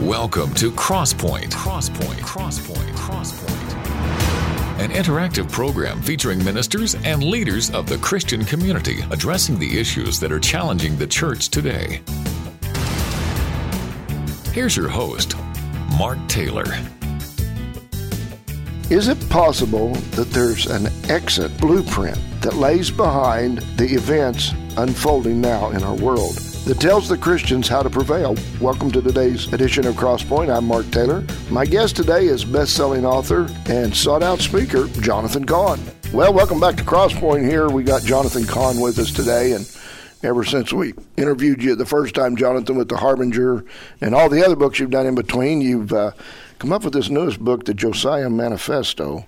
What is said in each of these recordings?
Welcome to Crosspoint. Crosspoint. Crosspoint. Crosspoint. An interactive program featuring ministers and leaders of the Christian community addressing the issues that are challenging the church today. Here's your host, Mark Taylor. Is it possible that there's an exit blueprint that lays behind the events unfolding now in our world? That tells the Christians how to prevail. Welcome to today's edition of Crosspoint. I'm Mark Taylor. My guest today is best-selling author and sought-out speaker Jonathan Cahn. Well, welcome back to Crosspoint. Here we got Jonathan Cahn with us today, and ever since we interviewed you the first time, Jonathan, with the Harbinger and all the other books you've done in between, you've uh, come up with this newest book, the Josiah Manifesto.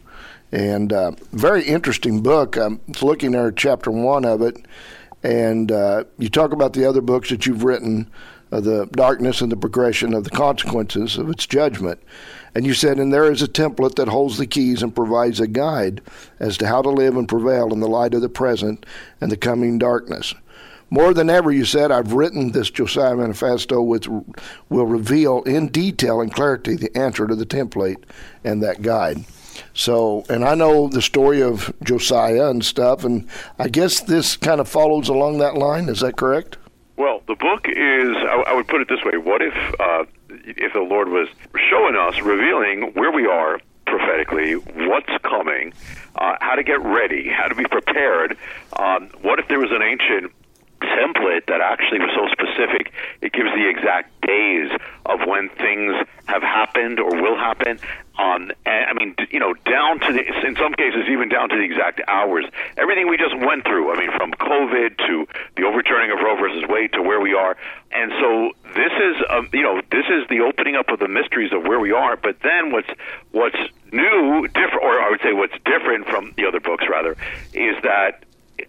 And uh, very interesting book. I'm looking at chapter one of it, and uh, you talk about the other books that you've written, uh, the darkness and the progression of the consequences of its judgment. And you said, and there is a template that holds the keys and provides a guide as to how to live and prevail in the light of the present and the coming darkness. More than ever, you said, I've written this Josiah Manifesto, which will reveal in detail and clarity the answer to the template and that guide. So, and I know the story of Josiah and stuff, and I guess this kind of follows along that line. Is that correct? Well, the book is. I, I would put it this way: What if, uh, if the Lord was showing us, revealing where we are prophetically, what's coming, uh, how to get ready, how to be prepared? Um, what if there was an ancient template that actually was so specific it gives the exact days of when things have happened or will happen and, I mean, you know, down to the, in some cases, even down to the exact hours. Everything we just went through. I mean, from COVID to the overturning of Roe versus Wade to where we are. And so this is, um, you know, this is the opening up of the mysteries of where we are. But then what's what's new, different, or I would say what's different from the other books, rather, is that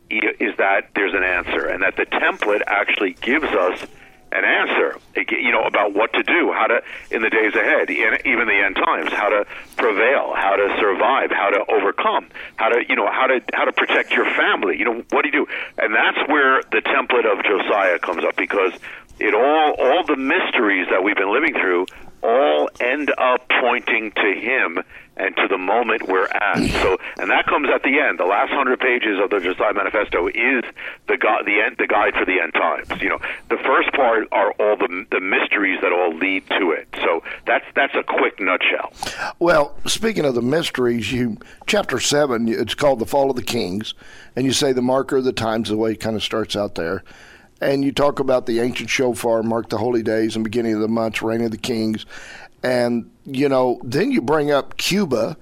is that there's an answer, and that the template actually gives us an answer, you know, about what to do, how to in the days ahead, even the end times, how to prevail, how to survive, how to overcome, how to, you know, how to how to protect your family. You know, what do you do? And that's where the template of Josiah comes up because it all all the mysteries that we've been living through all end up pointing to him and to the moment we're at. So, and that comes at the end. The last hundred pages of the Josiah Manifesto is the gu- the end, the guide for the end times. You know, the first part are all the the mysteries that all lead to it. So that's that's a quick nutshell. Well, speaking of the mysteries, you chapter seven, it's called the Fall of the Kings, and you say the marker of the times. The way it kind of starts out there and you talk about the ancient shofar mark the holy days and beginning of the months, reign of the kings, and you know then you bring up Cuba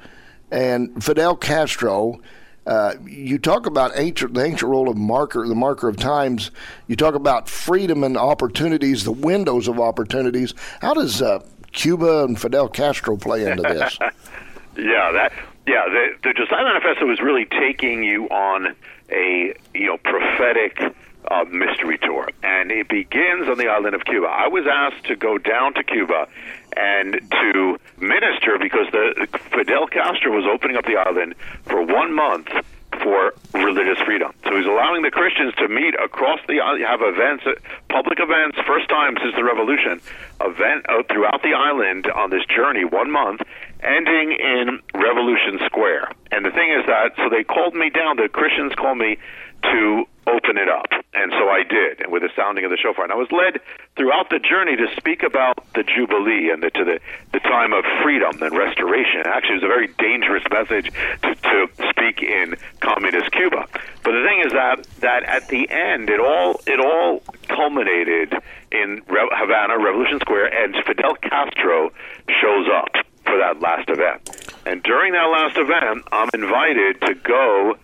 and Fidel Castro. Uh, you talk about ancient, the ancient role of marker, the marker of times. You talk about freedom and opportunities, the windows of opportunities. How does uh, Cuba and Fidel Castro play into this? yeah, that yeah, the, the Josiah Manifesto is really taking you on a you know prophetic uh, mystery tour, and it begins on the island of Cuba. I was asked to go down to Cuba and to minister because the Fidel Castro was opening up the island for one month for religious freedom. So he's allowing the Christians to meet across the island, have events, public events, first time since the revolution, event uh, throughout the island on this journey, one month, ending in Revolution Square. And the thing is that, so they called me down, the Christians called me to open it up. And so I did, and with the sounding of the shofar. And I was led throughout the journey to speak about the Jubilee and the, to the, the time of freedom and restoration. Actually, it was a very dangerous message to, to speak in communist Cuba. But the thing is that, that at the end, it all, it all culminated in Re- Havana, Revolution Square, and Fidel Castro shows up for that last event. And during that last event, I'm invited to go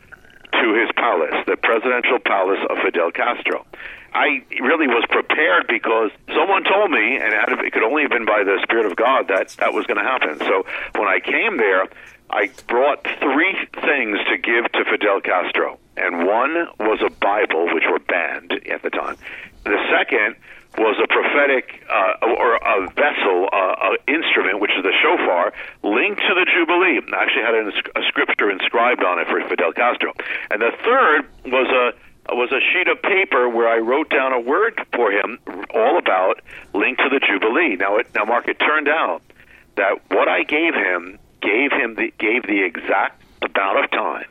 to his palace, the presidential palace of Fidel Castro. I really was prepared because someone told me, and it could only have been by the Spirit of God that that was going to happen. So when I came there, I brought three things to give to Fidel Castro, and one was a Bible, which were banned at the time. The second was a prophetic uh, or a vessel, uh, instrument, which is the shofar, linked to the Jubilee. Actually, had a, a scripture inscribed on it for Fidel Castro. And the third was a was a sheet of paper where I wrote down a word for him, all about linked to the Jubilee. Now, it, now, Mark, it turned out that what I gave him gave him the, gave the exact amount of time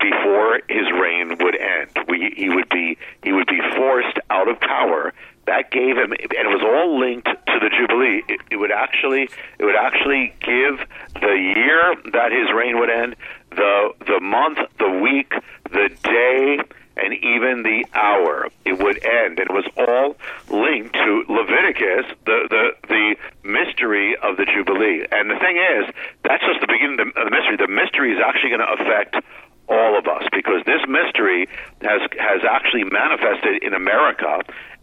before his reign would end. We, he would be he would be forced out of power. That gave him, and it was all linked to the Jubilee. It, it would actually it would actually give the year that his reign would end, the the month, the week, the day, and even the hour it would end. It was all linked to Leviticus, the, the, the mystery of the Jubilee. And the thing is, that's just the beginning of the mystery. The mystery is actually going to affect all of us because this mystery has has actually manifested in America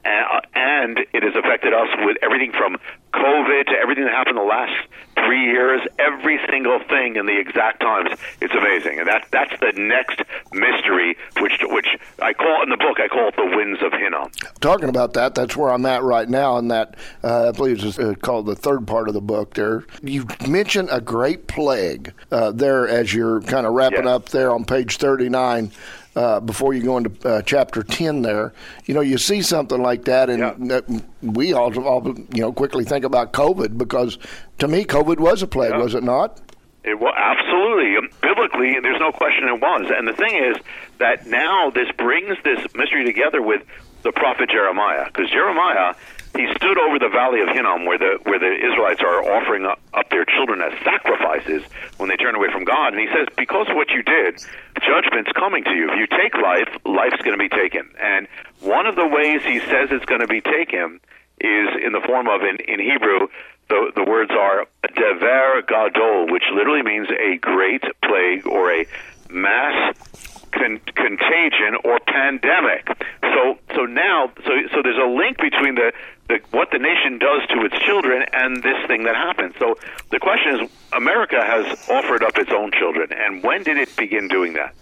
and it has affected us with everything from COVID to everything that happened in the last three years, every single thing in the exact times. It's amazing, and that that's the next mystery, which which I call in the book. I call it the winds of Hinnom. Talking about that, that's where I'm at right now, and that uh, I believe is uh, called the third part of the book. There, you mention a great plague uh, there as you're kind of wrapping yes. up there on page 39 uh, before you go into uh, chapter 10 there, you know, you see something like that, and yeah. we all, all, you know, quickly think about COVID because to me, COVID was a plague, yeah. was it not? It was absolutely um, biblically. There's no question it was. And the thing is that now this brings this mystery together with the prophet Jeremiah, because Jeremiah he stood over the valley of Hinnom, where the where the Israelites are offering up, up their children as sacrifices when they turn away from God, and he says, "Because of what you did, judgment's coming to you. If you take life, life's going to be taken." And one of the ways he says it's going to be taken is in the form of in, in Hebrew. The, the words are dever gadol, which literally means a great plague or a mass con- contagion or pandemic. So so now so so there's a link between the, the what the nation does to its children and this thing that happens. So the question is, America has offered up its own children, and when did it begin doing that?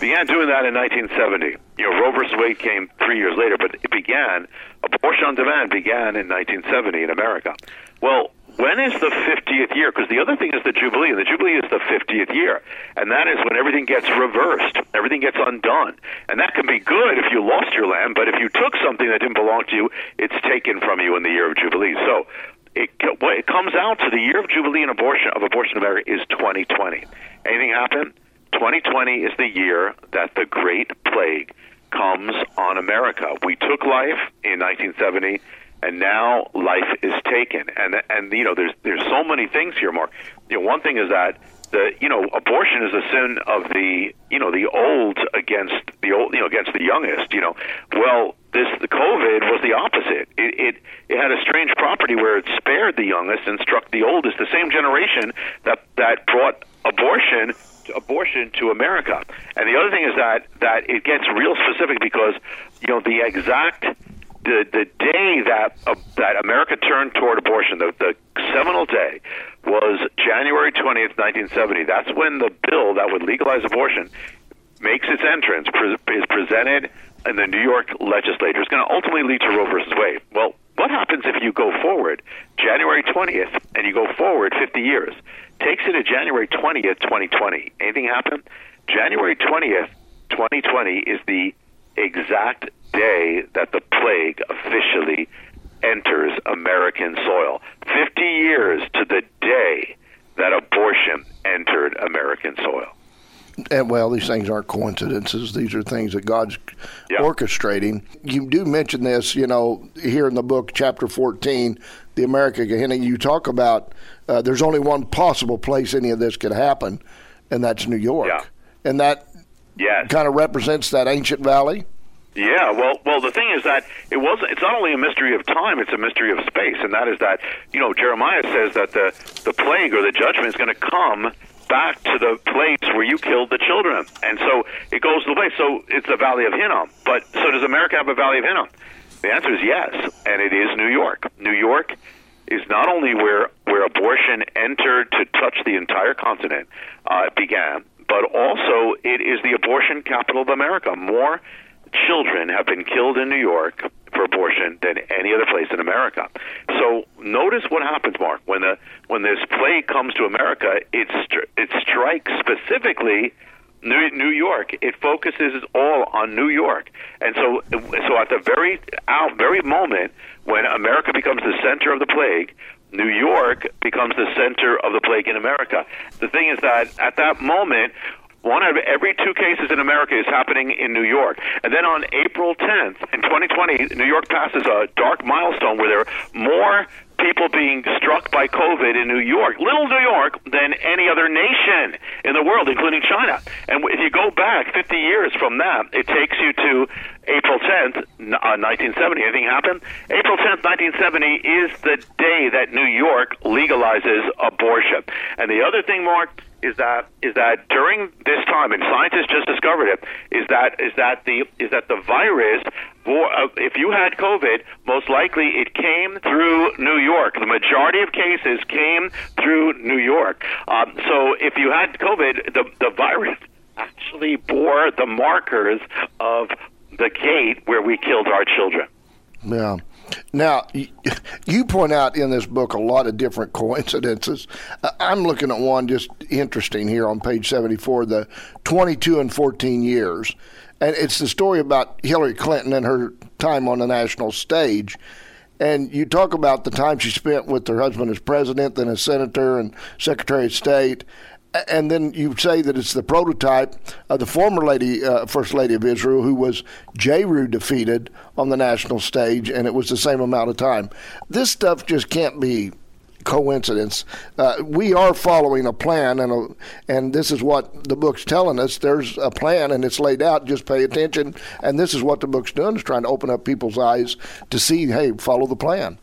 Began doing that in 1970. You know, Roe versus Wade came three years later, but it began. Abortion on demand began in 1970 in America. Well, when is the 50th year? Because the other thing is the Jubilee, and the Jubilee is the 50th year. And that is when everything gets reversed, everything gets undone. And that can be good if you lost your land, but if you took something that didn't belong to you, it's taken from you in the year of Jubilee. So it, it comes out to the year of Jubilee and abortion, of abortion in America is 2020. Anything happen? 2020 is the year that the Great Plague comes on America. We took life in 1970 and now life is taken. And and you know, there's there's so many things here, Mark. You know, one thing is that the you know abortion is a sin of the you know the old against the old you know against the youngest. You know, well this the COVID was the opposite. It it, it had a strange property where it spared the youngest and struck the oldest. The same generation that that brought abortion abortion to America. And the other thing is that that it gets real specific because you know the exact the the day that uh, that America turned toward abortion, the, the seminal day, was January twentieth, nineteen seventy. That's when the bill that would legalize abortion makes its entrance, pre- is presented in the New York legislature. It's going to ultimately lead to Roe versus Wade. Well, what happens if you go forward January twentieth and you go forward fifty years? Takes it to January twentieth, twenty twenty. Anything happen? January twentieth, twenty twenty is the exact day that the plague officially enters American soil. 50 years to the day that abortion entered American soil. And well, these things aren't coincidences. These are things that God's yeah. orchestrating. You do mention this, you know, here in the book, chapter 14, the America Gehenna. You talk about uh, there's only one possible place any of this could happen, and that's New York. Yeah. And that yes. kind of represents that ancient valley. Yeah, well, well, the thing is that it was. It's not only a mystery of time; it's a mystery of space, and that is that you know Jeremiah says that the the plague or the judgment is going to come back to the place where you killed the children, and so it goes the way. So it's the Valley of Hinnom, but so does America have a Valley of Hinnom? The answer is yes, and it is New York. New York is not only where where abortion entered to touch the entire continent, uh, began, but also is the abortion capital of America. More children have been killed in New York for abortion than any other place in America. So notice what happens, Mark, when the when this plague comes to America, it it strikes specifically New, New York. It focuses all on New York, and so so at the very out very moment when America becomes the center of the plague, New York becomes the center of the plague in America. The thing is that at that moment, one out of every two cases in America is happening in New York. And then on April 10th, in 2020, New York passes a dark milestone where there are more people being struck by COVID in New York, little New York, than any other nation in the world, including China. And if you go back 50 years from that, it takes you to April 10th, uh, 1970. Anything happened? April 10th, 1970 is the day that New York legalizes abortion. And the other thing, Mark, is that is that during this time, and scientists just discovered it, is that is that the is that the virus, uh, if you had COVID, most likely it came through New York. The majority of cases came through New York. Um, so if you had COVID, the the virus actually bore the markers of the gate where we killed our children. Yeah. Now, you point out in this book a lot of different coincidences. Uh, I'm looking at one just interesting here on page 74 the 22 and 14 years. And it's the story about Hillary Clinton and her time on the national stage. And you talk about the time she spent with her husband as president, then as senator and secretary of state and then you say that it's the prototype of the former lady, uh, first lady of Israel, who was Jehu defeated on the national stage, and it was the same amount of time. This stuff just can't be coincidence. Uh, we are following a plan, and a, and this is what the book's telling us. There's a plan, and it's laid out. Just pay attention, and this is what the book's doing: is trying to open up people's eyes to see, hey, follow the plan,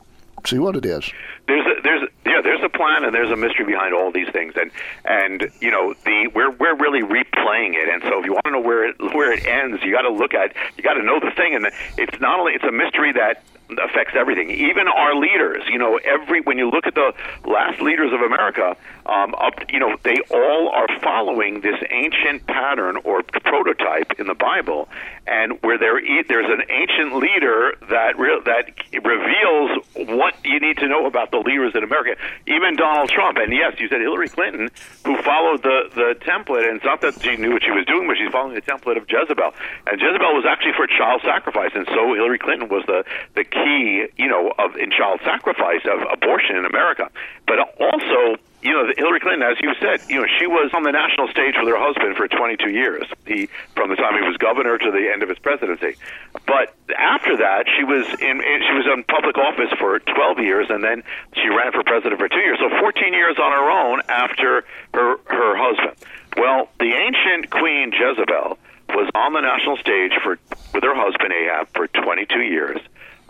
see what it is. There's a, there's there's a plan and there's a mystery behind all these things, and and you know the we're we're really replaying it, and so if you want to know where it where it ends, you got to look at you got to know the thing, and it's not only it's a mystery that affects everything, even our leaders. You know, every when you look at the last leaders of America, um, up, you know, they all are following this ancient pattern or prototype in the Bible, and where there there's an ancient leader that re- that reveals what you need to know about the leaders in America. Even Donald Trump, and yes, you said Hillary Clinton, who followed the the template, and it's not that she knew what she was doing, but she's following the template of Jezebel, and Jezebel was actually for child sacrifice, and so Hillary Clinton was the the key, you know, of in child sacrifice of abortion in America, but also you know, Hillary Clinton, as you said, you know, she was on the national stage with her husband for 22 years. He, from the time he was governor to the end of his presidency. But after that, she was in, she was in public office for 12 years, and then she ran for president for two years. So 14 years on her own after her her husband. Well, the ancient queen Jezebel was on the national stage for with her husband Ahab for 22 years,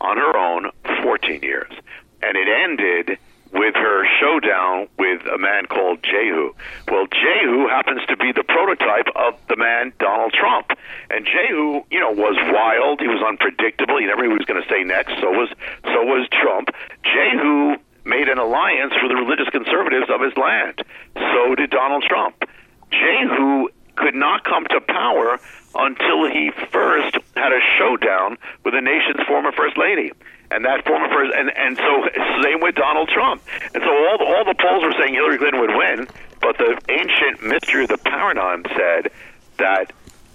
on her own 14 years, and it ended with her showdown with a man called Jehu. Well, Jehu happens to be the prototype of the man Donald Trump. And Jehu, you know, was wild. He was unpredictable. He never knew what he was going to say next. So was so was Trump. Jehu made an alliance with the religious conservatives of his land. So did Donald Trump. Jehu could not come to power until he first had a showdown with the nation's former first lady. And that former first, and and so same with Donald Trump, and so all the, all the polls were saying Hillary Clinton would win, but the ancient mystery of the paradigm said that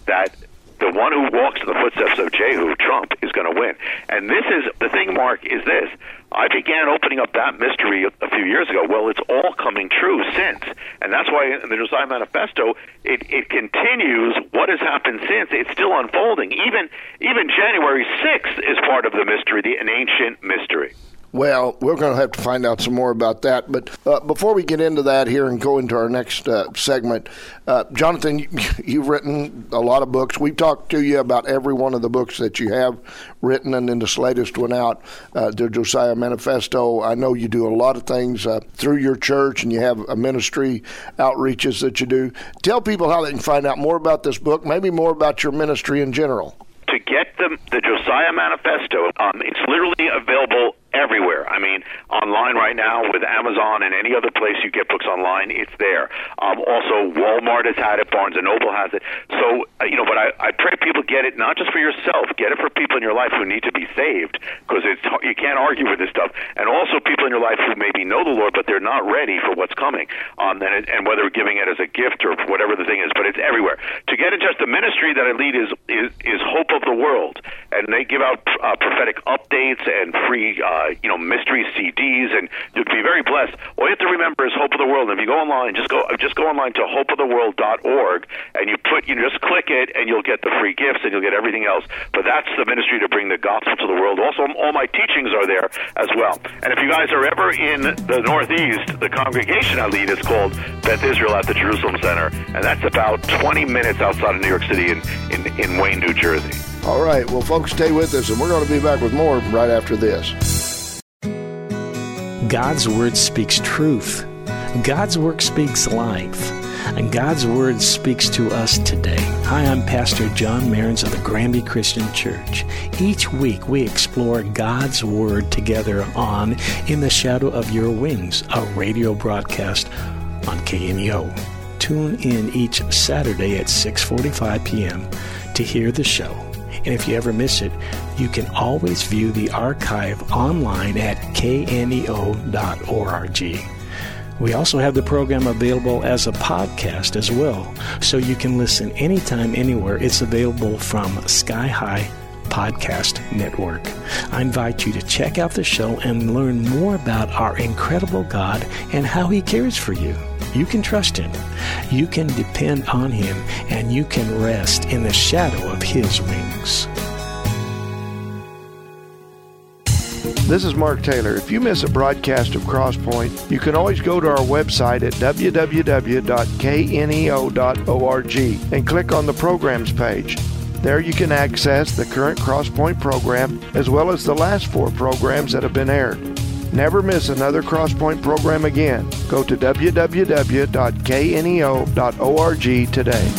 that the one who walks in the footsteps of Jehu, Trump, is going to win. And this is the thing, Mark, is this. I began opening up that mystery a, few years ago. Well, it's all coming true since. And that's why in the Josiah Manifesto, it, it continues what has happened since. It's still unfolding. Even, even January 6th is part of the mystery, the, an ancient mystery. Well, we're going to have to find out some more about that. But uh, before we get into that here and go into our next uh, segment, uh, Jonathan, you've written a lot of books. We've talked to you about every one of the books that you have written, and then this latest one out, uh, the Josiah Manifesto. I know you do a lot of things uh, through your church, and you have a ministry outreaches that you do. Tell people how they can find out more about this book, maybe more about your ministry in general to get the, the Josiah Manifesto, um, it's literally available everywhere. I mean, online right now with Amazon and any other place you get books online, it's there. Um, also, Walmart has had it, Barnes and Noble has it. So, uh, you know, but I, I pray people get it not just for yourself, get it for people in your life who need to be saved because it's you can't argue with this stuff, and also people in your life who maybe know the Lord but they're not ready for what's coming. Um, and, it, and whether giving it as a gift or whatever the thing is, but it's everywhere. To get it, just the ministry that I lead is is, is Hope of the World, and they give out uh, prophetic updates and free. Uh, uh, you know, mystery CDs, and you'll be very blessed. All you have to remember is Hope of the World. And if you go online, just go just go online to hopeoftheworld.org, and you put you just click it, and you'll get the free gifts, and you'll get everything else. But that's the ministry to bring the gospel to the world. Also, all my teachings are there as well. And if you guys are ever in the Northeast, the congregation I lead is called Beth Israel at the Jerusalem Center, and that's about 20 minutes outside of New York City in, in, in Wayne, New Jersey. All right. Well, folks, stay with us, and we're going to be back with more right after this. God's Word speaks truth. God's Word speaks life. And God's Word speaks to us today. Hi, I'm Pastor John Mehrens of the Granby Christian Church. Each week we explore God's Word together on In the Shadow of Your Wings, a radio broadcast on KNEO. Tune in each Saturday at 6:45 p.m. to hear the show. And if you ever miss it, you can always view the archive online at kneo.org. We also have the program available as a podcast as well, so you can listen anytime, anywhere. It's available from Sky High Podcast Network. I invite you to check out the show and learn more about our incredible God and how He cares for you. You can trust Him, you can depend on Him, and you can rest in the shadow of His wings. This is Mark Taylor. If you miss a broadcast of Crosspoint, you can always go to our website at www.kneo.org and click on the programs page. There you can access the current Crosspoint program as well as the last four programs that have been aired. Never miss another Crosspoint program again. Go to www.kneo.org today.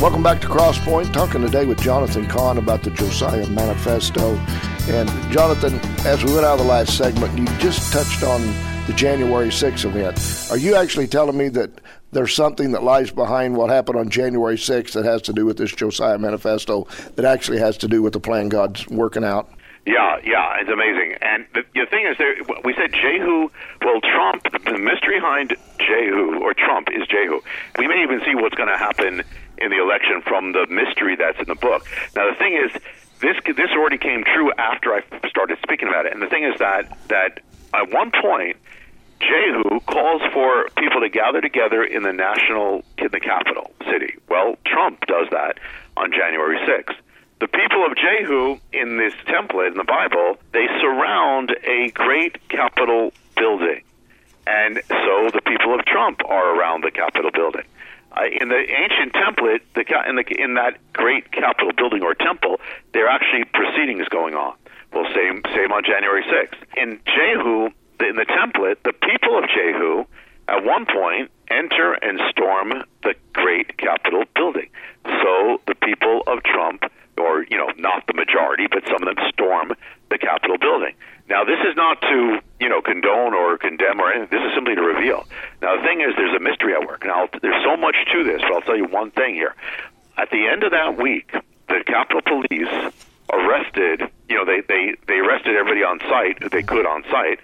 Welcome back to Crosspoint. Talking today with Jonathan Cahn about the Josiah Manifesto. And Jonathan, as we went out of the last segment, you just touched on the January 6th event. Are you actually telling me that there's something that lies behind what happened on January 6th that has to do with this Josiah Manifesto that actually has to do with the plan God's working out? Yeah, yeah, it's amazing. And the, the thing is, there, we said Jehu. Well, Trump. The mystery behind Jehu or Trump is Jehu. We may even see what's going to happen in the election from the mystery that's in the book. Now, the thing is, this this already came true after I started speaking about it. And the thing is that that at one point, Jehu calls for people to gather together in the national in the capital city. Well, Trump does that on January 6th. The people of Jehu in this template in the Bible, they surround a great Capitol building. And so the people of Trump are around the Capitol building. Uh, in the ancient template, the, in, the, in that great Capitol building or temple, there are actually proceedings going on. Well, same same on January 6th. In Jehu, in the template, the people of Jehu at one point enter and storm the great Capitol building. So the people of Trump, or you know, not the majority, but some of them storm the Capitol building. Now, this is not to you know condone or condemn or anything. This is simply to reveal. Now, the thing is, there's a mystery at work. Now, there's so much to this, but I'll tell you one thing here. At the end of that week, the Capitol Police arrested. You know, they they they arrested everybody on site they could on site.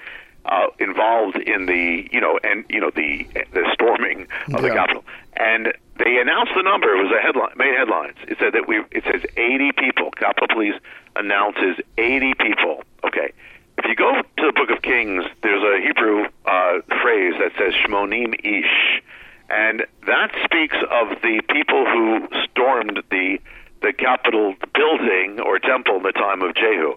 Uh, involved in the you know and you know the the storming of the Capitol, and they announced the number. It was a headline, made headlines. It said that we. It says 80 people. Capitol Police announces 80 people. Okay, if you go to the Book of Kings, there's a Hebrew uh, phrase that says Shmonim Ish, and that speaks of the people who stormed the the Capitol building or temple in the time of Jehu.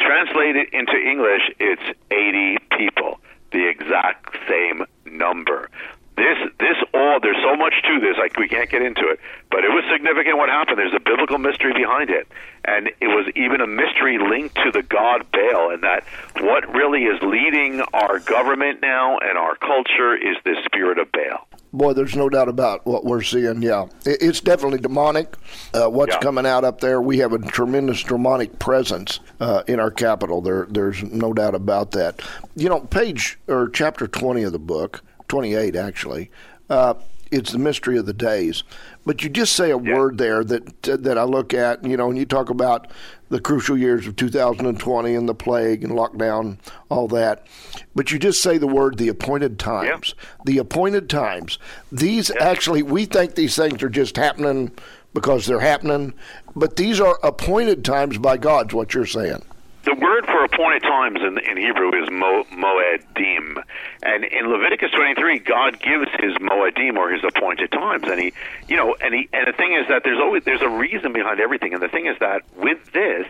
Translated into English, it's 80 people, the exact same number. This, this all, there's so much to this, like we can't get into it, but it was significant what happened. There's a biblical mystery behind it. And it was even a mystery linked to the god Baal, and that what really is leading our government now and our culture is the spirit of Baal. Boy, there's no doubt about what we're seeing. Yeah, it's definitely demonic. Uh, what's Yeah. coming out up there? We have a tremendous demonic presence uh, in our capital. There, there's no doubt about that. You know, page or chapter 20 of the book, 28 actually. Uh, it's the mystery of the days, but you just say a word there that that I look at. You know, and you talk about the crucial years of 2020 and the plague and lockdown, all that. But you just say the word the appointed times. The appointed times. These actually, we think these things are just happening because they're happening, but these are appointed times by God, is what you're saying. The word for appointed times in, in Hebrew is mo, moedim, and in Leviticus 23, God gives His moedim or His appointed times, and He, you know, and He, and the thing is that there's always there's a reason behind everything, and the thing is that with this,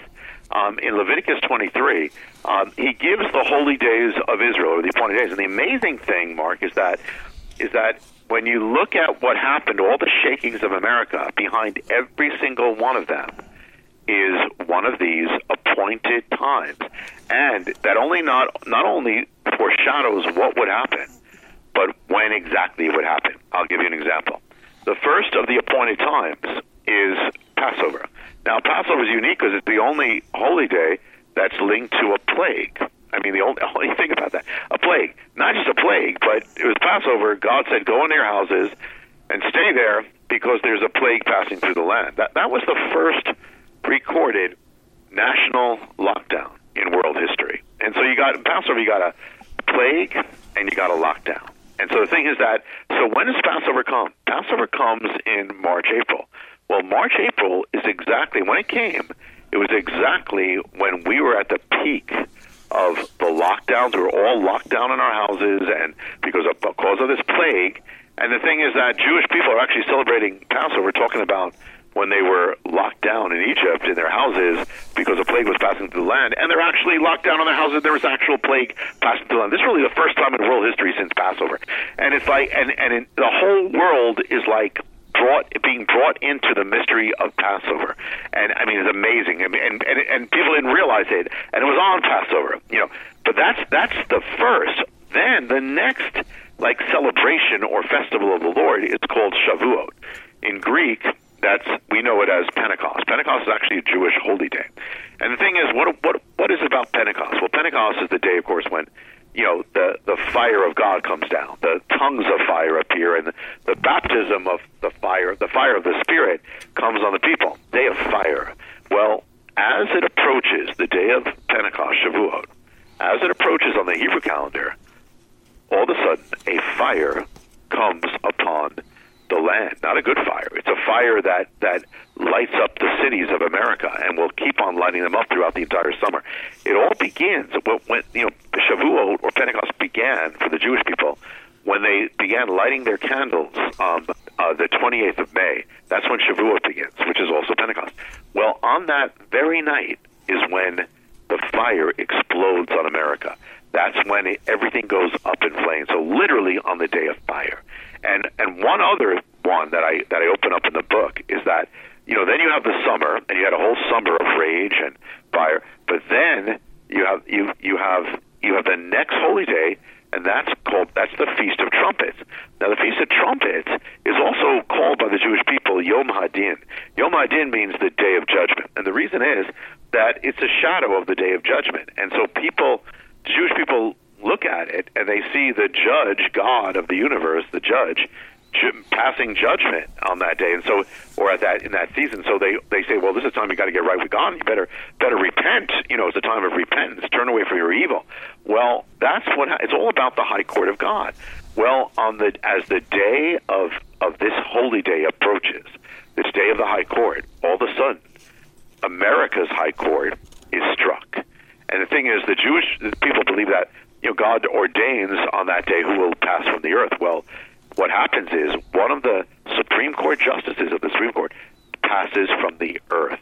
um, in Leviticus 23, um, He gives the holy days of Israel or the appointed days, and the amazing thing, Mark, is that is that when you look at what happened, all the shakings of America, behind every single one of them is one of these appointed times, and that only not not only foreshadows what would happen, but when exactly it would happen. I'll give you an example. The first of the appointed times is Passover. Now, Passover is unique because it's the only holy day that's linked to a plague. I mean, the only, only think about that a plague, not just a plague, but it was Passover. God said, "Go in your houses and stay there because there's a plague passing through the land." That that was the first recorded national lockdown in world history. And so you got Passover, you got a plague and you got a lockdown. And so the thing is that so when does Passover come? Passover comes in March, April. Well, March, April is exactly when it came. It was exactly when we were at the peak of the lockdowns. We were all locked down in our houses, and because of because of this plague. And the thing is that Jewish people are actually celebrating Passover, talking about when they were locked down in Egypt in their houses because a plague was passing through the land, and they're actually locked down in their houses. There was actual plague passing through the land. This is really the first time in world history since Passover, and it's like, and and in, the whole world is like brought being brought into the mystery of Passover, and I mean it's amazing. I mean, and and and people didn't realize it, and it was on Passover, you know. But that's that's the first. Then the next like celebration or festival of the Lord is called Shavuot. In Greek, that's we know it as Pentecost. Pentecost is actually a Jewish holy day. And the thing is, what what what is it about Pentecost? Well, Pentecost is the day, of course, when you know the the fire of God comes down, the tongues of fire appear, and the, the baptism of the fire, the fire of the Spirit, comes on the people. Day of fire. Well, as it approaches the day of Pentecost, Shavuot, as it approaches on the Hebrew calendar, all of a sudden a fire comes upon the land. Not a good fire. It's a fire that that lights up the cities of America and will keep on lighting them up throughout the entire summer. It all begins when, when you know Shavuot or Pentecost began for the Jewish people when they began lighting their candles um, uh, the 28th of May. That's when Shavuot begins, which is also Pentecost. Well, on that very night is when the fire explodes on America. That's when it, everything goes up in flames. So literally on the day of fire. And and one other one that I that I open up in the book is that you know then you have the summer and you had a whole summer of rage and fire, but then you have you you have you have the next holy day and that's called that's the Feast of Trumpets. Now, the Feast of Trumpets is also called by the Jewish people Yom Hadin. Yom Hadin means the Day of Judgment, and the reason is that it's a shadow of the Day of Judgment, and so people, Jewish people, look at it and they see the Judge, God of the universe, the Judge. ju- Passing judgment on that day, and so, or at that in that season, so they they say, well, this is time you got to get right with God. You better better repent. You know, it's a time of repentance. Turn away from your evil. Well, that's what ha- it's all about. The high court of God. Well, on the as the day of of this holy day approaches, this day of the high court, all of a sudden, America's high court is struck. And the thing is, the Jewish people believe that you know God ordains on that day who will pass from the earth. Well, what happens is one of the Supreme Court justices of the Supreme Court passes from the earth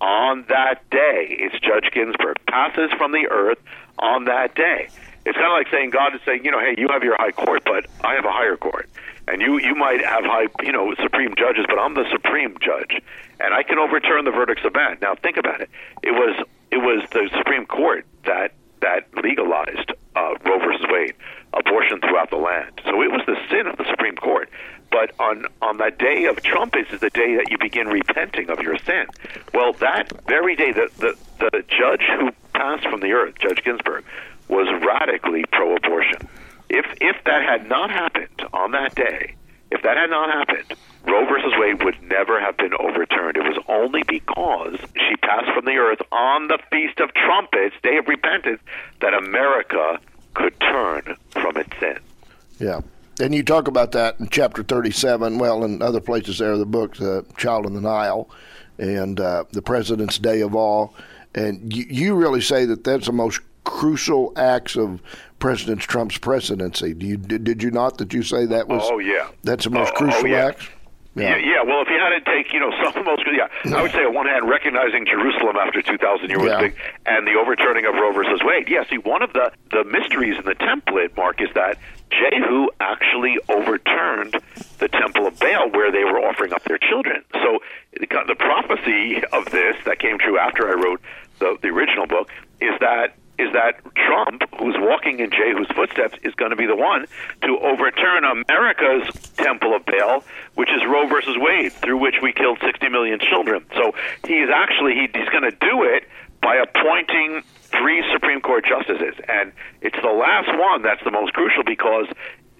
on that day. It's Judge Ginsburg passes from the earth on that day. It's kind of like saying God is saying, you know, hey, you have your high court, but I have a higher court, and you you might have high, you know, supreme judges, but I'm the supreme judge, and I can overturn the verdicts of man. Now think about it. It was it was the Supreme Court that that legalized uh, Roe versus Wade. abortion throughout the land. So it was the sin of the Supreme Court. But on on that day of trumpets is the day that you begin repenting of your sin. Well, that very day, the the, the judge who passed from the earth, Judge Ginsburg, was radically pro-abortion. If if that had not happened on that day, if that had not happened, Roe versus Wade would never have been overturned. It was only because she passed from the earth on the Feast of Trumpets, Day of Repentance, that America could turn from its sin. Yeah. And you talk about that in chapter 37, well, in other places there, of the book, The Child in the Nile, and uh, The President's Day of All. And you, you really say that that's the most crucial acts of President Trump's presidency. Do you, did you not that you say that was? Oh yeah, that's the most oh, crucial oh, yeah. acts. Yeah. yeah. yeah, Well, if you had to take, you know, some of most, yeah, I would say on one hand, recognizing Jerusalem after 2,000 years yeah. was big, and the overturning of Roe versus Wade. Yeah, see, one of the the mysteries in the template, Mark, is that Jehu actually overturned the temple of Baal where they were offering up their children. So the prophecy of this that came true after I wrote the, the original book is that is that Trump, who's walking in Jehu's footsteps, is going to be the one to overturn America's Temple of Baal, which is Roe versus Wade, through which we killed 60 million children. So he's actually he, he's going to do it by appointing three Supreme Court justices, and it's the last one that's the most crucial because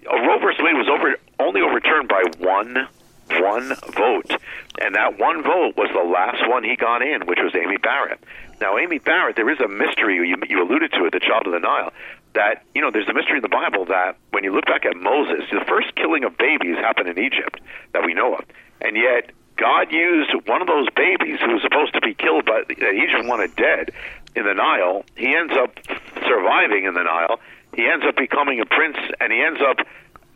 Roe versus Wade was over only overturned by one one vote, and that one vote was the last one he got in, which was Amy Barrett. Now, Amy Barrett, there is a mystery you, you alluded to it, the child of the Nile. That you know, there's a mystery in the Bible that when you look back at Moses, the first killing of babies happened in Egypt that we know of, and yet God used one of those babies who was supposed to be killed, but that Egypt wanted dead in the Nile. He ends up surviving in the Nile. He ends up becoming a prince, and he ends up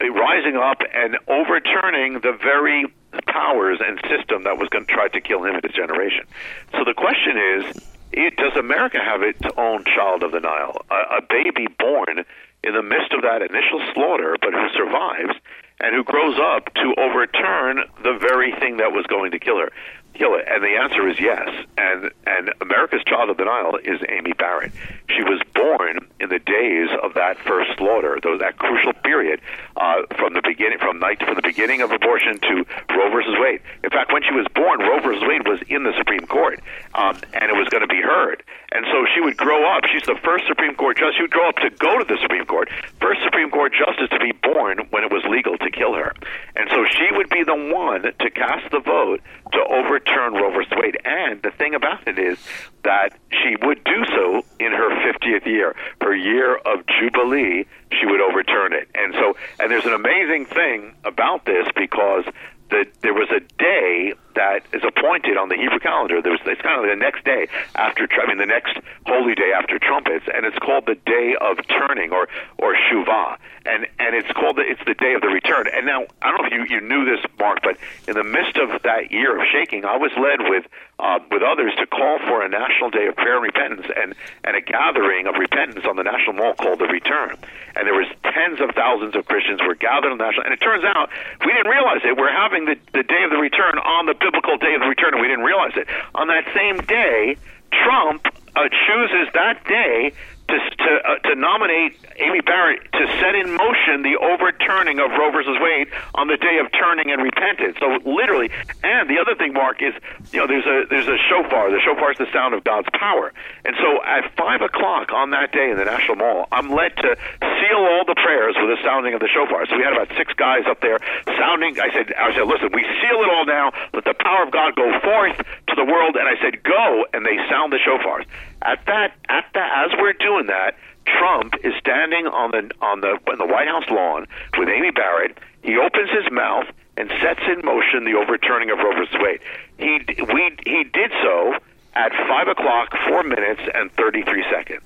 rising up and overturning the very powers and system that was going to try to kill him and his generation. So the question is it, does America have its own child of the Nile, a, a baby born in the midst of that initial slaughter, but who survives and who grows up to overturn the very thing that was going to kill her? Kill it? And the answer is yes. And and America's child of Nile is Amy Barrett. She was born in the days of that first slaughter, though that crucial period uh, from the beginning, from night from the beginning of abortion to Roe versus Wade. In fact, when she was born, Roe versus Wade was in the Supreme Court, um, and it was going to be heard. And so she would grow up. She's the first Supreme Court justice. She would grow up to go to the Supreme Court, first Supreme Court justice to be born when it was legal to kill her. And so she would be the one to cast the vote to overturn Roe versus Wade. And the thing about it is that she would do so in her 50th year, her year of jubilee. She would overturn it. And so, and there's an amazing thing about this because that there was a day that is appointed on the Hebrew calendar. There's it's kind of the next day after I mean the next holy day after trumpets, and it's called the day of turning or or shuvah, and and it's called the, it's the day of the return. And now I don't know if you you knew this, Mark, but in the midst of that year of shaking, I was led with uh, with others to call for a national day of prayer and repentance and and a gathering of repentance on the national mall called the Return. And there was tens of thousands of Christians were gathered on the national. And it turns out we didn't realize it. We're having the the day of the return on the biblical day of the return, and we didn't realize it. On that same day, Trump uh, chooses that day to to, uh, to nominate Amy Barrett to set in motion the overturning of Roe versus Wade on the day of turning and repentance. So literally, and the other thing, Mark, is you know there's a there's a shofar. The shofar is the sound of God's power. And so at five o'clock on that day in the National Mall, I'm led to seal all the prayers with the sounding of the shofar. So we had about six guys up there sounding. I said, I said, listen, we seal it all now. Let the power of God go forth to the world. And I said, go, and they sound the shofars. At that, at that, as we're doing that, Trump is standing on the on the on the White House lawn with Amy Barrett. He opens his mouth and sets in motion the overturning of Roe v. Wade. He we he did so at five o'clock, four minutes and thirty three seconds.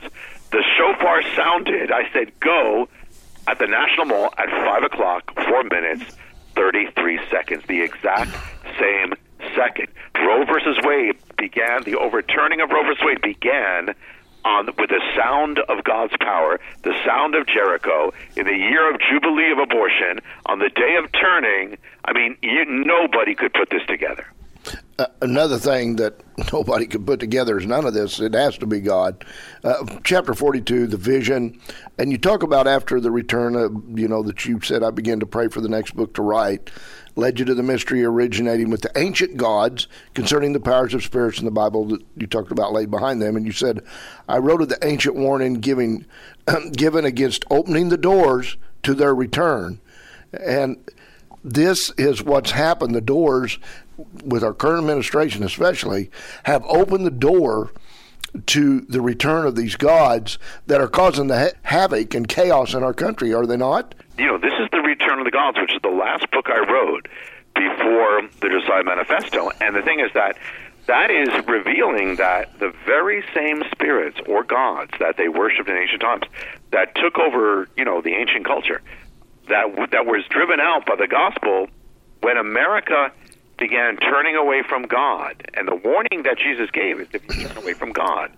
The shofar sounded. I said, "Go!" at the National Mall at five o'clock, four minutes, thirty three seconds. The exact same second. Roe versus Wade began. The overturning of Roe versus Wade began on with the sound of God's power, the sound of Jericho, in the year of Jubilee of abortion, on the day of turning. I mean, you, nobody could put this together. Uh, another thing that nobody could put together is none of this. It has to be God. Uh, chapter 42, the vision. And you talk about after the return of, you know, that you said, I began to pray for the next book to write, led you to the mystery originating with the ancient gods concerning the powers of spirits in the Bible that you talked about laid behind them. And you said, I wrote of the ancient warning giving, given against opening the doors to their return. And this is what's happened. The doors with our current administration especially, have opened the door to the return of these gods that are causing the ha- havoc and chaos in our country, are they not? You know, this is the return of the gods, which is the last book I wrote before the Josiah Manifesto. And the thing is that that is revealing that the very same spirits or gods that they worshipped in ancient times that took over, you know, the ancient culture that that was driven out by the gospel when America began turning away from God. And the warning that Jesus gave is if you turn away from God,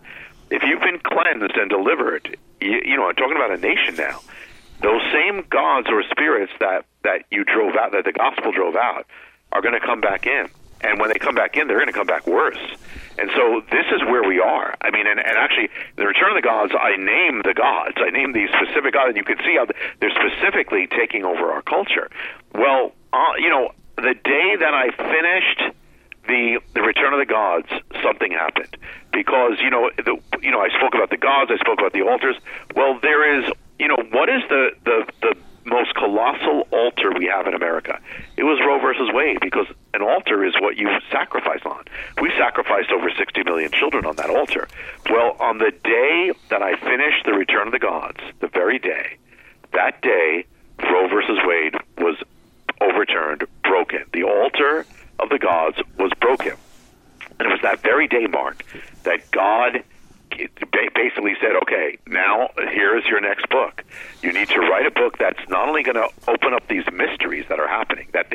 if you've been cleansed and delivered, you, you know, I'm talking about a nation now, those same gods or spirits that, that you drove out, that the gospel drove out, are going to come back in. And when they come back in, they're going to come back worse. And so this is where we are. I mean, and, and actually, the Return of the Gods, I name the gods. I name these specific gods, and you can see how they're specifically taking over our culture. Well, uh, you know, the day that I finished the the Return of the Gods, something happened because you know the you know I spoke about the gods, I spoke about the altars. Well, there is you know what is the the the most colossal altar we have in America. It was Roe versus Wade because an altar is what you sacrifice on. We sacrificed over 60 million children on that altar. Well, on the day that I finished the Return of the Gods, the very day, that day, Roe versus Wade was overturned, broken. The altar of the gods was broken. And it was that very day, Mark, that God basically said, okay, now here is your next book. You need to write a book that's not only going to open up these mysteries that are happening, that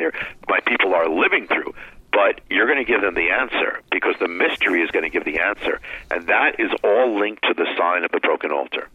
my people are living through, but you're going to give them the answer because the mystery is going to give the answer. And that is all linked to the sign of the broken altar.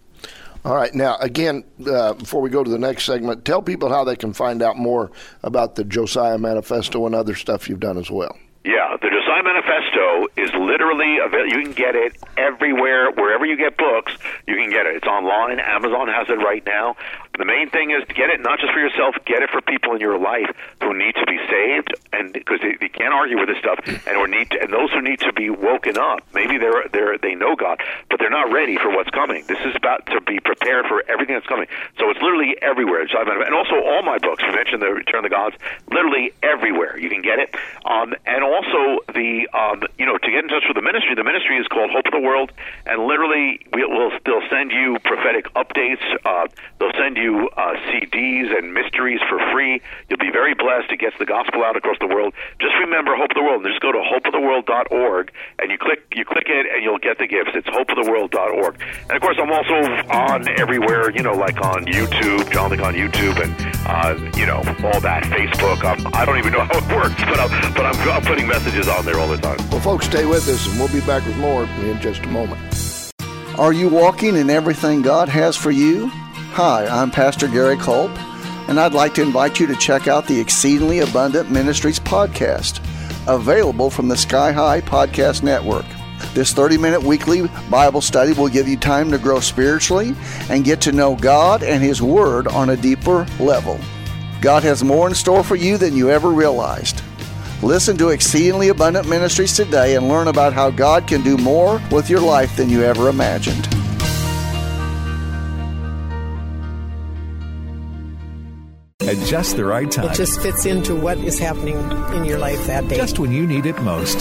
All right. Now, again, uh, before we go to the next segment, tell people how they can find out more about the Josiah Manifesto and other stuff you've done as well. Yeah, the Josiah Manifesto is literally available. You can get it everywhere, wherever you get books. You can get it. It's online. Amazon has it right now. The main thing is to get it not just for yourself, get it for people in your life who need to be saved, and because they, they can't argue with this stuff, and or need to, and those who need to be woken up. Maybe they're they're they know God, but they're not ready for what's coming. This is about to be prepared for everything that's coming. So it's literally everywhere. And also all my books. We mentioned the Return of the Gods. Literally everywhere you can get it. Um, and also the um, you know to get in touch with the ministry. The ministry is called Hope of the World, and literally we'll, they'll send you prophetic updates. Uh, they'll send you you uh, CDs and mysteries for free. You'll be very blessed. It gets the gospel out across the world. Just remember Hope of the World. Just go to hopeoftheworld.org and you click you click it and you'll get the gifts. It's hopeoftheworld.org. And of course, I'm also on everywhere. You know, like on YouTube, John Lick on YouTube, and uh, you know all that Facebook. Um, I don't even know how it works, but I'm but I'm, I'm putting messages on there all the time. Well, folks, stay with us, and we'll be back with more in just a moment. Are you walking in everything God has for you? Hi, I'm Pastor Gary Culp, and I'd like to invite you to check out the Exceedingly Abundant Ministries podcast, available from the Sky High Podcast Network. This 30 minute weekly Bible study will give you time to grow spiritually and get to know God and His Word on a deeper level. God has more in store for you than you ever realized. Listen to Exceedingly Abundant Ministries today and learn about how God can do more with your life than you ever imagined. At just the right time. It just fits into what is happening in your life that day. Just when you need it most.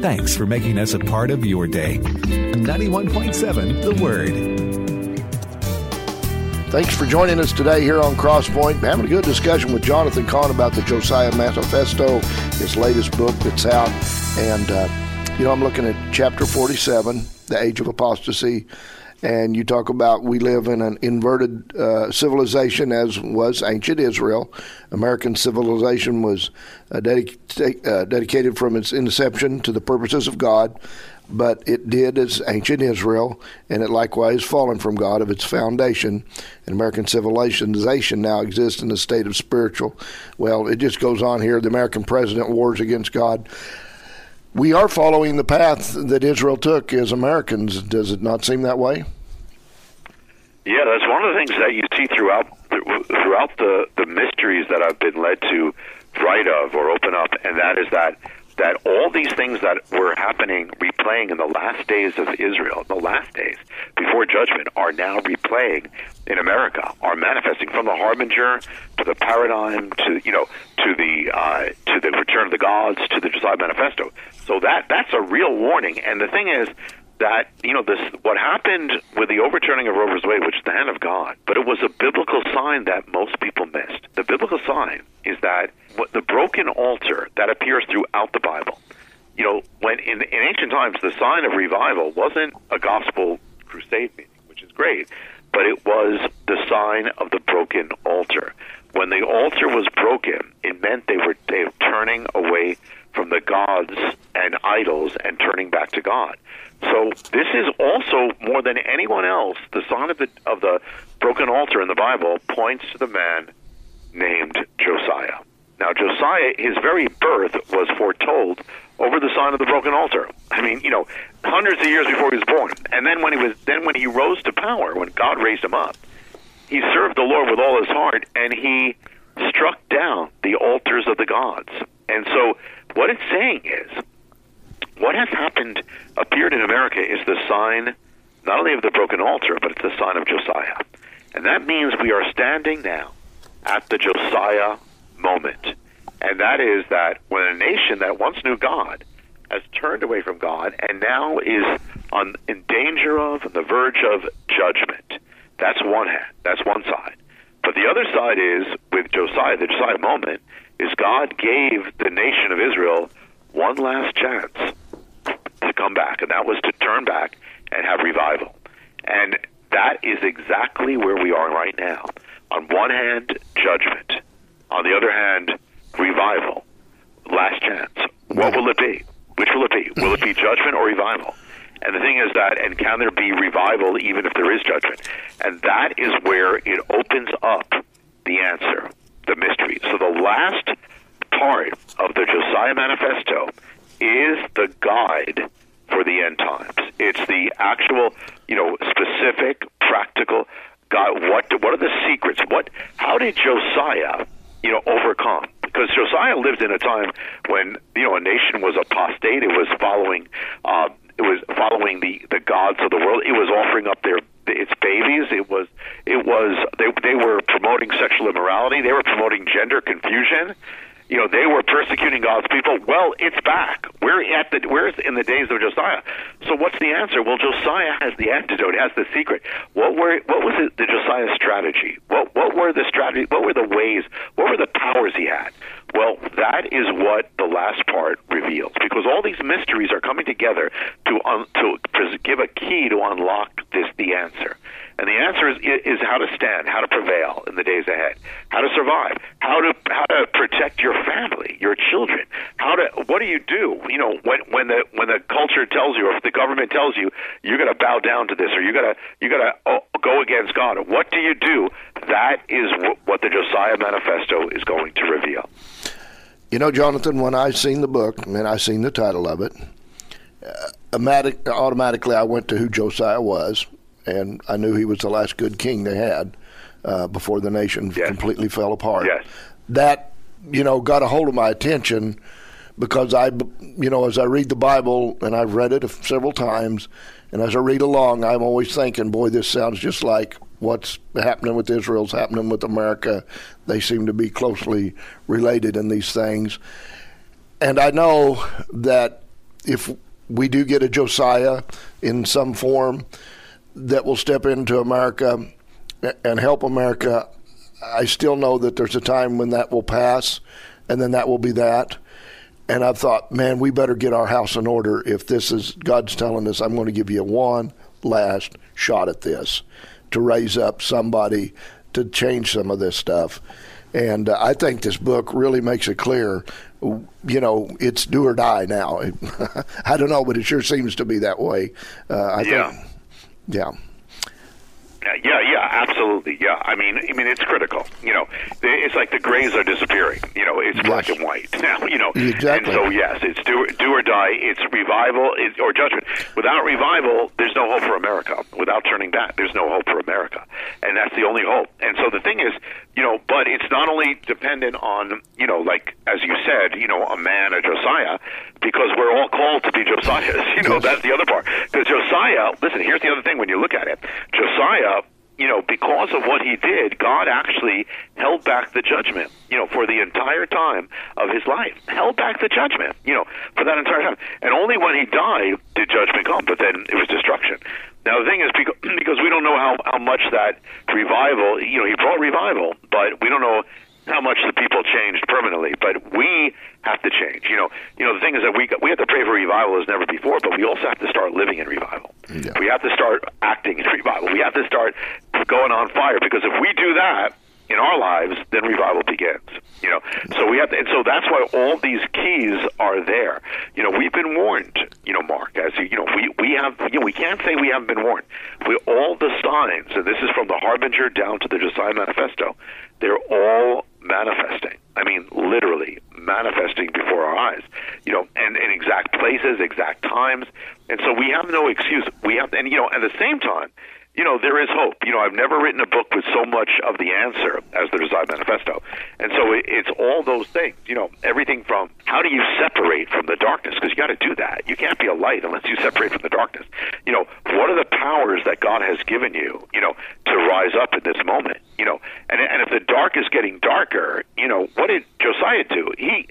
Thanks for making us a part of your day. 91.7 The Word. Thanks for joining us today here on Crosspoint. Having a good discussion with Jonathan Cahn about the Josiah Manifesto, his latest book that's out. And, uh, you know, I'm looking at chapter 47, The Age of Apostasy and you talk about we live in an inverted uh, civilization as was ancient Israel. American civilization was uh, dedica- uh, dedicated from its inception to the purposes of God. but it did as ancient Israel, and it likewise fallen from God of its foundation. And American civilization now exists in a state of spiritual. Well, it just goes on here. The American president wars against God. We are following the path that Israel took as Americans. Does it not seem that way? Yeah, that's one of the things that you see throughout throughout the the mysteries that I've been led to write of or open up, and that is that that all these things that were happening, replaying in the last days of Israel, the last days before judgment, are now replaying in America, are manifesting from the harbinger to the paradigm to you know to the uh, to the return of the gods to the Josiah Manifesto. So that that's a real warning. And the thing is that you know this what happened with the overturning of Roe v. Wade, which is the hand of God, but it was a biblical sign that most people missed. The biblical sign is that what the broken altar that appears throughout the Bible. You know, when in, in ancient times, the sign of revival wasn't a gospel crusade meeting, which is great, but it was the sign of the broken altar. When the altar was broken, it meant they were they were turning away from the gods and idols and turning back to God. So this is also more than anyone else the sign of the of the broken altar in the Bible points to the man named Josiah. Now, Josiah, his very birth was foretold over the sign of the broken altar. I mean, you know, hundreds of years before he was born. And then when he was, then when he rose to power, when God raised him up, he served the Lord with all his heart, and he struck down the altars of the gods. And so, what it's saying is, what has happened, appeared in America, is the sign not only of the broken altar, but it's the sign of Josiah. And that means we are standing now at the Josiah moment. And that is that when a nation that once knew God has turned away from God and now is on in danger of on the verge of judgment. That's one hand. That's one side. But the other side is with Josiah, the Josiah moment, is God gave the nation of Israel one last chance to come back, and that was to turn back and have revival. And that is exactly where we are right now. On one hand, judgment. On the other hand, revival. Last chance. What will it be? Which will it be? Will it be judgment or revival? And the thing is that, and can there be revival even if there is judgment? And that is where it opens up the answer, the mystery. So the last part of the Josiah Manifesto is the guide for the end times. It's the actual, you know, specific, practical. God, what what are the secrets? What? How did Josiah, you know, overcome? Because Josiah lived in a time when you know a nation was apostate. It was following, uh, it was following the the gods of the world. It was offering up their its babies. It was it was they they were promoting sexual immorality. They were promoting gender confusion you know they were persecuting God's people. Well, it's back. We're at the we're in the days of Josiah. So what's the answer? Well, Josiah has the antidote, has the secret. What were what was it, the Josiah strategy? What what were the strategy? What were the ways? What were the powers he had? Well, that is what the last part reveals, because all these mysteries are coming together to un, to give a key to unlock this the answer. And the answer is is how to stand, how to prevail in the days ahead, how to survive, how to how to protect your family, your children. How to what do you do? You know, when when the when the culture tells you, or if the government tells you, you're going to bow down to this, or you're going to you're going to oh, go against God. What do you do? That is what the Josiah Manifesto is going to reveal. You know, Jonathan, when I seen the book and I seen the title of it, uh, automatically I went to who Josiah was and I knew he was the last good king they had uh, before the nation yes. completely fell apart. Yes. That you know got a hold of my attention because I, you know, as I read the Bible and I've read it several times, and as I read along, I'm always thinking, boy, this sounds just like what's happening with Israel's happening with America. They seem to be closely related in these things. And I know that if we do get a Josiah in some form, that will step into America and help America, I still know that there's a time when that will pass, and then that will be that. And I thought, man, we better get our house in order if this is God's telling us, I'm going to give you one last shot at this to raise up somebody to change some of this stuff. And uh, I think this book really makes it clear you know, it's do or die now. I don't know, but it sure seems to be that way. Uh, I yeah. think, yeah. Yeah, yeah, absolutely. Yeah, I mean, I mean, it's critical. You know, it's like the grays are disappearing. You know, it's black and white now. You know, Exactly. And so yes, it's do do or die. It's revival it's, or judgment. Without revival, there's no hope for America. Without turning back, there's no hope for America, and that's the only hope. And so the thing is, you know, but it's not only dependent on you know, like as you said, you know, a man, a Josiah, because we're all called to be Josiahs. You know, Yes. that's the other part. Because Josiah, listen, here's the other thing when you look at it. Josiah, you know, because of what he did, God actually held back the judgment, you know, for the entire time of his life. Held back the judgment, you know, for that entire time. And only when he died did judgment come, but then it was destruction. Now, the thing is, because, because we don't know how, how much that revival, you know, he brought revival, but we don't know how much the people changed permanently, but we have to change. You know, you know the thing is that we we have to pray for revival as never before, but we also have to start living in revival. Yeah. We have to start acting in revival. We have to start going on fire because if we do that in our lives, then revival begins. You know, so we have to, and so that's why all these keys are there. You know, we've been warned. You know, Mark, as you, know, we we have you know we can't say we haven't been warned. We all the signs, and this is from the harbinger down to the Josiah Manifesto. They're all manifesting. I mean, literally manifesting before our eyes. You know, and in exact places, exact times, and so we have no excuse. We have, and you know, at the same time, you know, there is hope. You know, I've never written a book with so much of the answer as the Josiah Manifesto. And so it, it's all those things, you know, everything from how do you separate from the darkness? Because you got to do that. You can't be a light unless you separate from the darkness. You know, what are the powers that God has given you, you know, to rise up in this moment? You know, and, and if the dark is getting darker, you know, what did Josiah do? He,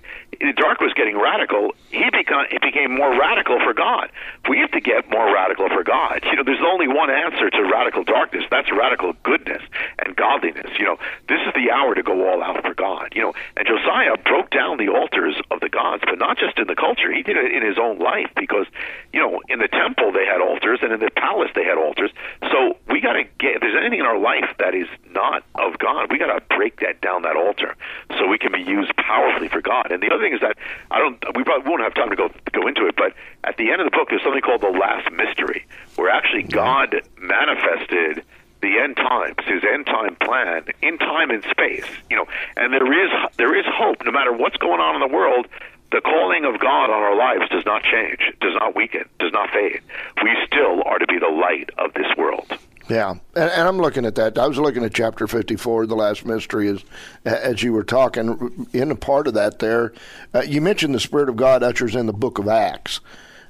dark was getting radical. He become, it became more radical for God. We have to get more radical for God. You know, there's only one answer to radical darkness. That's radical goodness and godliness. You know, this is the hour to go all out for God. You know, and Josiah broke down the altars of the gods, but not just in the culture. He did it in his own life because, you know, in the temple they had altars and in the palace they had altars. So we got to get, if there's anything in our life that is not of God, we got to break that down, that altar, so we can be used powerfully for God. And the other thing is that I don't, we probably won't have time to go, go into it, but at the end of the book, there's something called the last mystery, where actually God manifested the end times, his end time plan, in time and space. You know, and there is there is hope, no matter what's going on in the world. The calling of God on our lives does not change, does not weaken, does not fade. We still are to be the light of this world. Yeah, and, and I'm looking at that. I was looking at chapter 54, the last mystery, as as you were talking. In a part of that, there, uh, you mentioned the Spirit of God ushers in the Book of Acts,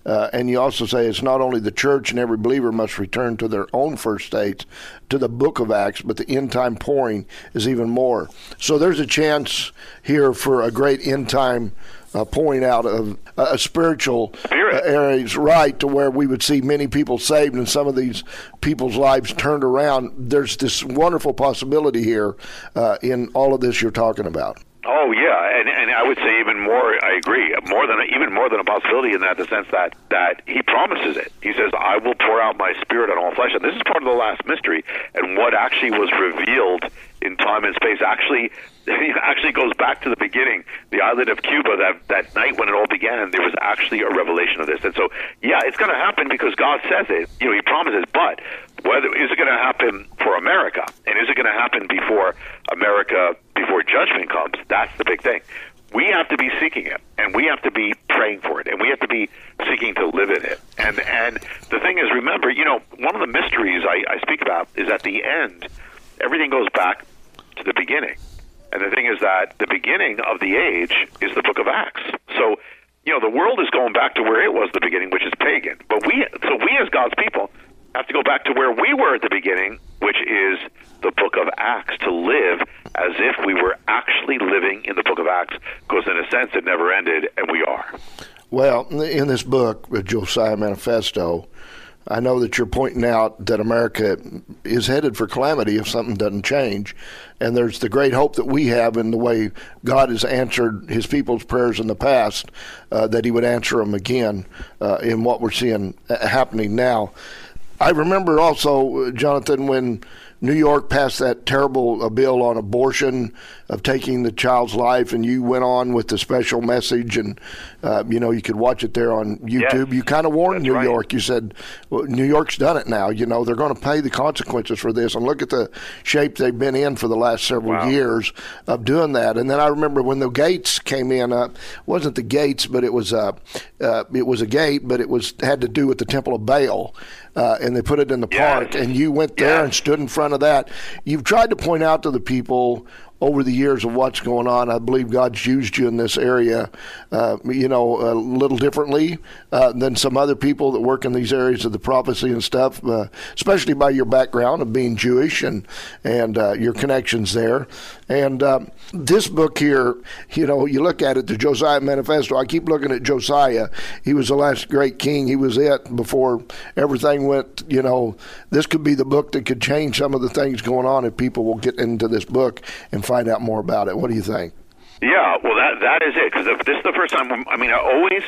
uh, and you also say it's not only the church and every believer must return to their own first states, to the Book of Acts, but the end time pouring is even more. So there's a chance here for a great end time. Uh, pouring out of uh, a spiritual uh, areas right to where we would see many people saved and some of these people's lives turned around. There's this wonderful possibility here uh, in all of this you're talking about. Oh yeah, and and I would say even more. I agree, more than even more than a possibility in that the sense that that he promises it. He says, "I will pour out my spirit on all flesh," and this is part of the last mystery. And what actually was revealed in time and space actually actually goes back to the beginning, the island of Cuba. That that night when it all began, there was actually a revelation of this. And so, yeah, it's going to happen because God says it. You know, He promises. But whether is it going to happen for America, and is it going to happen before America before judgment comes? That's the big thing. We have to be seeking it, and we have to be praying for it, and we have to be seeking to live in it. And and the thing is, remember, you know, one of the mysteries I, I speak about is at the end, everything goes back to the beginning. And the thing is that the beginning of the age is the book of Acts. So, you know, the world is going back to where it was the beginning, which is pagan. But we, so we as God's people, have to go back to where we were at the beginning, which is the book of Acts, to live as if we were actually living in the book of Acts, because in a sense it never ended, and we are. Well, in this book, the Josiah Manifesto, I know that you're pointing out that America is headed for calamity if something doesn't change. And there's the great hope that we have in the way God has answered his people's prayers in the past, uh, that he would answer them again uh, in what we're seeing uh, happening now. I remember also, uh, Jonathan, when New York passed that terrible uh, bill on abortion of taking the child's life, and you went on with the special message, and uh, you know you could watch it there on YouTube. Yes, you kind of warned New right. York. You said well, New York's done it now. You know they're going to pay the consequences for this, and look at the shape they've been in for the last several Wow. years of doing that. And then I remember when the gates came in. Uh, wasn't the gates, but it was uh, uh, it was a gate, but it was had to do with the Temple of Baal. Uh, and they put it in the park, and you went there and stood in front of that. You've tried to point out to the people over the years of what's going on. I believe God's used you in this area, uh, you know, a little differently uh, than some other people that work in these areas of the prophecy and stuff, uh, especially by your background of being Jewish and and uh, your connections there. And um, this book here, you know, you look at it, the Josiah Manifesto. I keep looking at Josiah. He was the last great king. He was it before everything went. You know, this could be the book that could change some of the things going on if people will get into this book and find out more about it. What do you think? Yeah, well, that that is it. Because this is the first time. I mean, I always,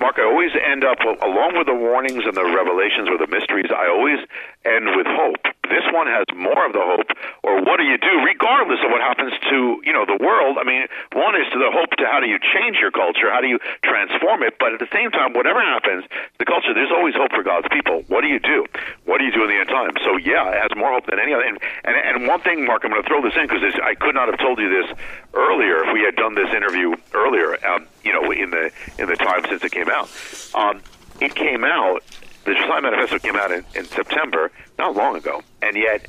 Mark, I always end up along with the warnings and the revelations or the mysteries. I always end with hope. This one has more of the hope, or what do you do, regardless of what happens to you know the world. I mean, one is to the hope to how do you change your culture, how do you transform it, but at the same time, whatever happens, the culture. There's always hope for God's people. What do you do? What do you do in the end time? So yeah, it has more hope than any other. And and, and one thing, Mark, I'm going to throw this in because I could not have told you this earlier if we had done this interview earlier. Um, you know, in the in the time since it came out, um, it came out. The Josiah Manifesto came out in, in September, not long ago, and yet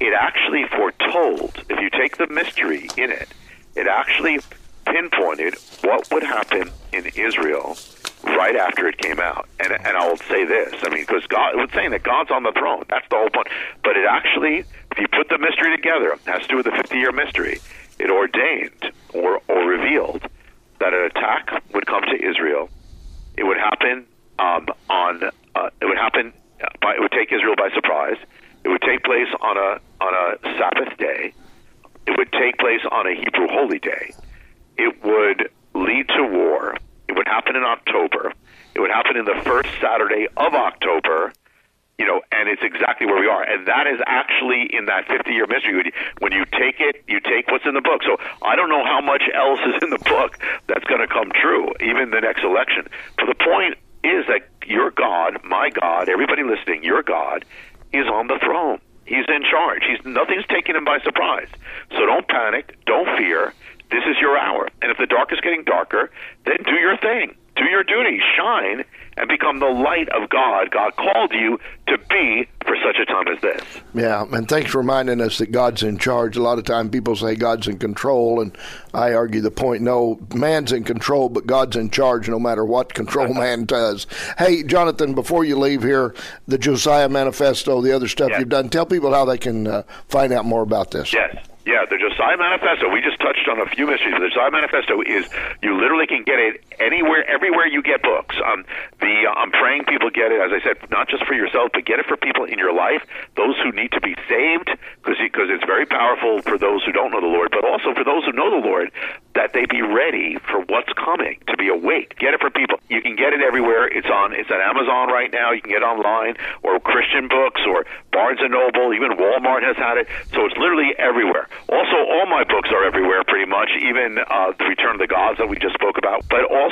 it actually foretold. If you take the mystery in it, it actually pinpointed what would happen in Israel right after it came out. And and I will say this, I mean, because God, it was saying that God's on the throne. That's the whole point. But it actually, if you put the mystery together, has to do with the 50-year mystery. It ordained or or revealed that an attack would come to Israel. It would happen um, on. Uh, it would happen. By, it would take Israel by surprise. It would take place on a on a Sabbath day. It would take place on a Hebrew holy day. It would lead to war. It would happen in October. It would happen in the first Saturday of October. You know, and it's exactly where we are. And that is actually in that 50 year mystery. When you, when you take it, you take what's in the book. So I don't know how much else is in the book that's going to come true, even the next election. But the point is that your God, my God, everybody listening, your God is on the throne. He's in charge. He's nothing's taking him by surprise. So don't panic, don't fear. This is your hour. And if the dark is getting darker, then do your thing. Do your duty. Shine and become the light of God. God called you to be for such a time as this. Yeah, and thanks for reminding us that God's in charge. A lot of time people say God's in control, and I argue the point no, man's in control, but God's in charge no matter what control man does. Hey, Jonathan, before you leave here, the Josiah Manifesto, the other stuff Yes. you've done, tell people how they can uh, find out more about this. Yes. Yeah, the Josiah Manifesto. We just touched on a few mysteries. The Josiah Manifesto is you literally can get it anywhere, everywhere you get books. Um, the uh, I'm praying people get it. As I said, not just for yourself, but get it for people in your life, those who need to be saved, because because it's very powerful for those who don't know the Lord, but also for those who know the Lord, that they be ready for what's coming, to be awake. Get it for people. You can get it everywhere. It's on. It's on Amazon right now. You can get it online, or Christian books, or Barnes and Noble. Even Walmart has had it. So it's literally everywhere. Also, all my books are everywhere, pretty much. Even uh, the Return of the Gods that we just spoke about. But also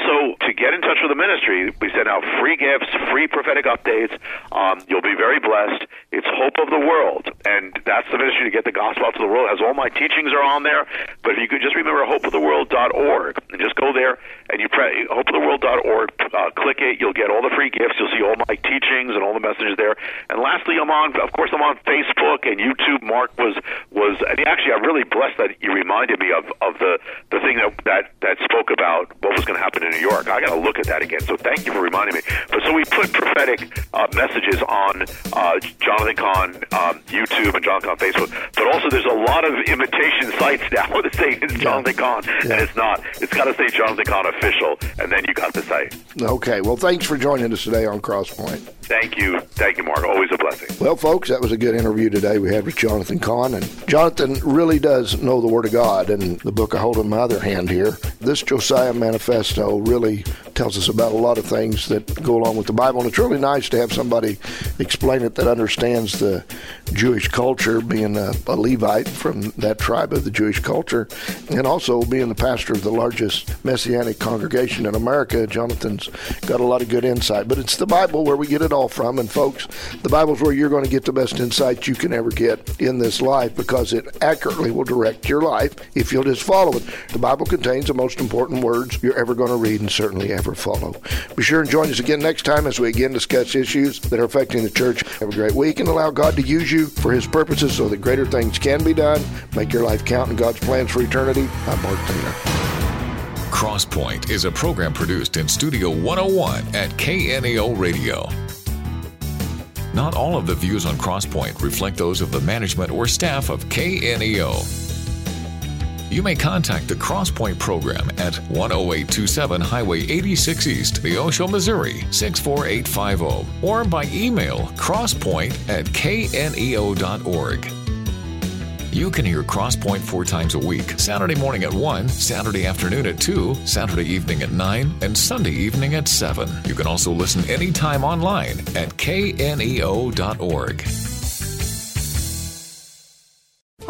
to get in touch with the ministry, we send out free gifts, free prophetic updates. Um, you'll be very blessed. It's Hope of the World, and that's the ministry to get the gospel out to the world. As all my teachings are on there. But if you could just remember hopeoftheworld.org and just go there and you pray hopeoftheworld.org, uh, click it. You'll get all the free gifts. You'll see all my teachings and all the messages there. And lastly, I'm on, of course, I'm on Facebook and YouTube. Mark was was and actually, I'm really blessed that you reminded me of of the the thing that that that spoke about what was going to happen in New York. I got to look at that again. So thank you for reminding me. But so we put prophetic uh, messages on uh, Jonathan Cahn um, YouTube and Jonathan Cahn Facebook. But also, there's a lot of imitation sites now that say it's Jonathan Cahn, and it's not. It's got to say Jonathan Cahn official, and then you got the site. Okay, well, thanks for joining us today on Crosspoint. Thank you, thank you, Mark. Always a blessing. Well, folks, that was a good interview today we had with Jonathan Cahn. And Jonathan really does know the Word of God. And the book I hold in my other hand here, this Josiah Manifesto really tells us about a lot of things that go along with the Bible. And it's really nice to have somebody explain it that understands the Jewish culture, being a, a, Levite from that tribe of the Jewish culture, and also being the pastor of the largest Messianic congregation in America. Jonathan's got a lot of good insight, but it's the Bible where we get it all from. And folks, the Bible's where you're going to get the best insight you can ever get in this life because it accurately will direct your life if you'll just follow it. The Bible contains the most important words you're ever going to read and certainly ever follow. Be sure and join us again next time as we again discuss issues that are affecting the church. Have a great week and allow God to use you for His purposes so that greater things can be done. Make your life count in God's plans for eternity. I'm Mark Taylor. Crosspoint is a program produced in Studio 101 at KNEO Radio. Not all of the views on Crosspoint reflect those of the management or staff of KNEO. You may contact the Crosspoint program at 10827 Highway 86 East, Neosho, Missouri 64850, or by email crosspoint at kneo.org. You can hear Crosspoint four times a week Saturday morning at 1, Saturday afternoon at 2, Saturday evening at 9, and Sunday evening at 7. You can also listen anytime online at kneo.org.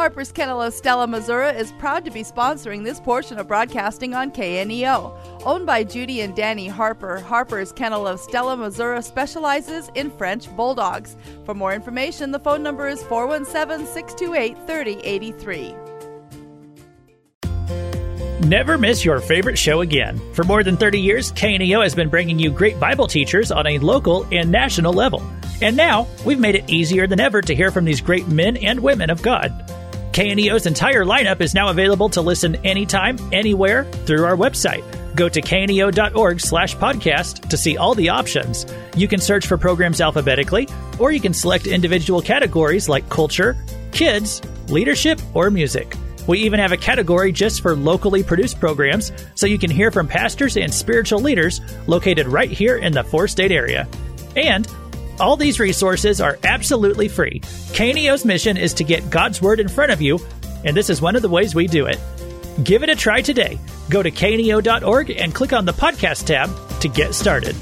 Harper's Kennel of Stella, Missouri is proud to be sponsoring this portion of broadcasting on KNEO. Owned by Judy and Danny Harper, Harper's Kennel of Stella, Missouri specializes in French Bulldogs. For more information, the phone number is 417 628 3083. Never miss your favorite show again. For more than 30 years, KNEO has been bringing you great Bible teachers on a local and national level. And now, we've made it easier than ever to hear from these great men and women of God. KNEO's entire lineup is now available to listen anytime, anywhere through our website. Go to kneo.org slash podcast to see all the options. You can search for programs alphabetically, or you can select individual categories like culture, kids, leadership, or music. We even have a category just for locally produced programs, so you can hear from pastors and spiritual leaders located right here in the four state area. And all these resources are absolutely free. KNEO's mission is to get God's Word in front of you, and this is one of the ways we do it. Give it a try today. Go to kneo.org and click on the podcast tab to get started.